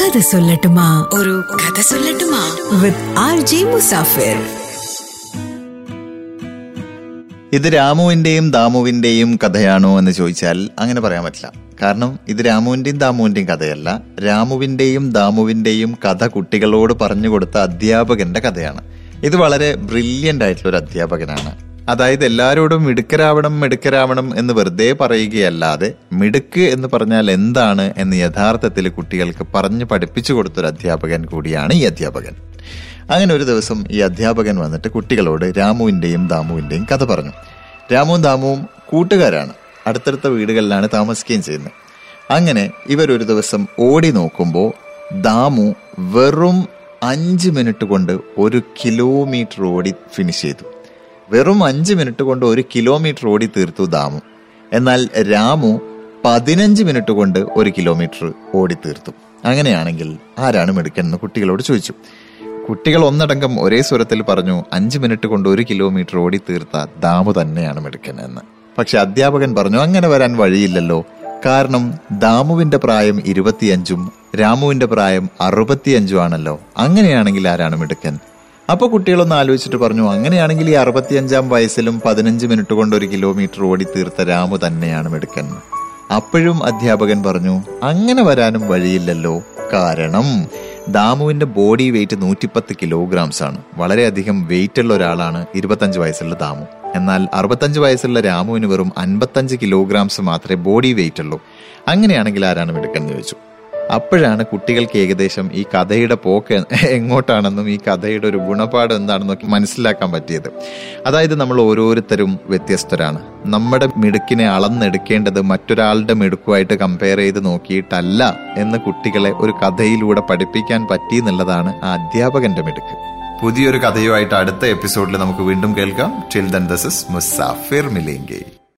കഥ സൊല്ലട്ടുമാ. ഒരു കഥ സൊല്ലട്ടുമാ. With R J Musafir. ഇത് രാമുവിന്റെയും ദാമുവിന്റെയും കഥയാണോ എന്ന് ചോദിച്ചാൽ അങ്ങനെ പറയാൻ പറ്റില്ല. കാരണം ഇത് രാമുവിന്റെയും ദാമുവിന്റെയും കഥയല്ല. രാമുവിന്റെയും ദാമുവിന്റെയും കഥ കുട്ടികളോട് പറഞ്ഞു കൊടുത്ത അധ്യാപകന്റെ കഥയാണ്. ഇത് വളരെ ബ്രില്യന്റ് ആയിട്ടുള്ള ഒരു അധ്യാപകനാണ്. അതായത് എല്ലാവരോടും മിടുക്കരാവണം മിടുക്കരാവണം എന്ന് വെറുതെ പറയുകയല്ലാതെ മിടുക്ക് എന്ന് പറഞ്ഞാൽ എന്താണ് എന്ന് യഥാർത്ഥത്തിൽ കുട്ടികൾക്ക് പറഞ്ഞു പഠിപ്പിച്ചു കൊടുത്തൊരു അധ്യാപകൻ കൂടിയാണ് ഈ അധ്യാപകൻ. അങ്ങനെ ഒരു ദിവസം ഈ അധ്യാപകൻ വന്നിട്ട് കുട്ടികളോട് രാമുവിന്റെയും ദാമുവിന്റെയും കഥ പറഞ്ഞു. രാമുവും ദാമുവും കൂട്ടുകാരാണ്. അടുത്തടുത്ത വീടുകളിലാണ് താമസിക്കുകയും ചെയ്യുന്നത്. അങ്ങനെ ഇവരൊരു ദിവസം ഓടി നോക്കുമ്പോൾ ദാമു വെറും അഞ്ച് മിനിറ്റ് കൊണ്ട് ഒരു കിലോമീറ്റർ ഓടി ഫിനിഷ് ചെയ്തു. വെറും അഞ്ച് മിനിറ്റ് കൊണ്ട് ഒരു കിലോമീറ്റർ ഓടി തീർത്തു ദാമു. എന്നാൽ രാമു പതിനഞ്ച് മിനിറ്റ് കൊണ്ട് ഒരു കിലോമീറ്റർ ഓടി തീർത്തു. അങ്ങനെയാണെങ്കിൽ ആരാണ് മിടുക്കൻ എന്ന് കുട്ടികളോട് ചോദിച്ചു. കുട്ടികൾ ഒന്നടങ്കം ഒരേ സ്വരത്തിൽ പറഞ്ഞു അഞ്ച് മിനിറ്റ് കൊണ്ട് ഒരു കിലോമീറ്റർ ഓടി തീർത്ത ദാമു തന്നെയാണ് മിടുക്കൻ എന്ന് പക്ഷെ അധ്യാപകൻ പറഞ്ഞു അങ്ങനെ വരാൻ വഴിയില്ലല്ലോ. കാരണം ദാമുവിന്റെ പ്രായം ഇരുപത്തിയഞ്ചും രാമുവിന്റെ പ്രായം അറുപത്തിയഞ്ചും ആണല്ലോ. അങ്ങനെയാണെങ്കിൽ ആരാണ് മിടുക്കൻ? അപ്പൊ കുട്ടികളൊന്ന് ആലോചിച്ചിട്ട് പറഞ്ഞു അങ്ങനെയാണെങ്കിൽ ഈ അറുപത്തിയഞ്ചാം വയസ്സിലും പതിനഞ്ച് മിനിറ്റ് കൊണ്ട് ഒരു കിലോമീറ്റർ ഓടി തീർത്ത രാമു തന്നെയാണ് മിടുക്കൻ. അപ്പോഴും അധ്യാപകൻ പറഞ്ഞു അങ്ങനെ വരാനും വഴിയില്ലല്ലോ. കാരണം ദാമുവിന്റെ ബോഡി വെയിറ്റ് നൂറ്റിപ്പത്ത് കിലോഗ്രാംസ് ആണ്. വളരെയധികം വെയിറ്റ് ഉള്ള ഒരാളാണ് ഇരുപത്തഞ്ച് വയസ്സുള്ള ദാമു. എന്നാൽ അറുപത്തഞ്ച് വയസ്സുള്ള രാമുവിന് വെറും അൻപത്തഞ്ച് കിലോഗ്രാംസ് മാത്രമേ ബോഡി വെയിറ്റ് ഉള്ളൂ. അങ്ങനെയാണെങ്കിൽ ആരാണ് മിടുക്കൻ? ചോദിച്ചു. അപ്പോഴാണ് കുട്ടികൾക്ക് ഏകദേശം ഈ കഥയുടെ പോക്ക് എങ്ങോട്ടാണെന്നും ഈ കഥയുടെ ഒരു ഗുണപാഠം എന്താണെന്നും മനസ്സിലാക്കാൻ പറ്റിയത്. അതായത് നമ്മൾ ഓരോരുത്തരും വ്യത്യസ്തരാണ്. നമ്മുടെ മിടുക്കിനെ അളന്നെടുക്കേണ്ടത് മറ്റൊരാളുടെ മിടുക്കുമായിട്ട് കമ്പയർ ചെയ്ത് നോക്കിയിട്ടല്ല എന്ന് കുട്ടികളെ ഒരു കഥയിലൂടെ പഠിപ്പിക്കാൻ പറ്റി എന്നുള്ളതാണ് ആ അധ്യാപകന്റെ മിടുക്ക്. പുതിയൊരു കഥയുമായിട്ട് അടുത്ത എപ്പിസോഡിൽ നമുക്ക് വീണ്ടും കേൾക്കാം. Till then this is Musafir മിലേങ്കെ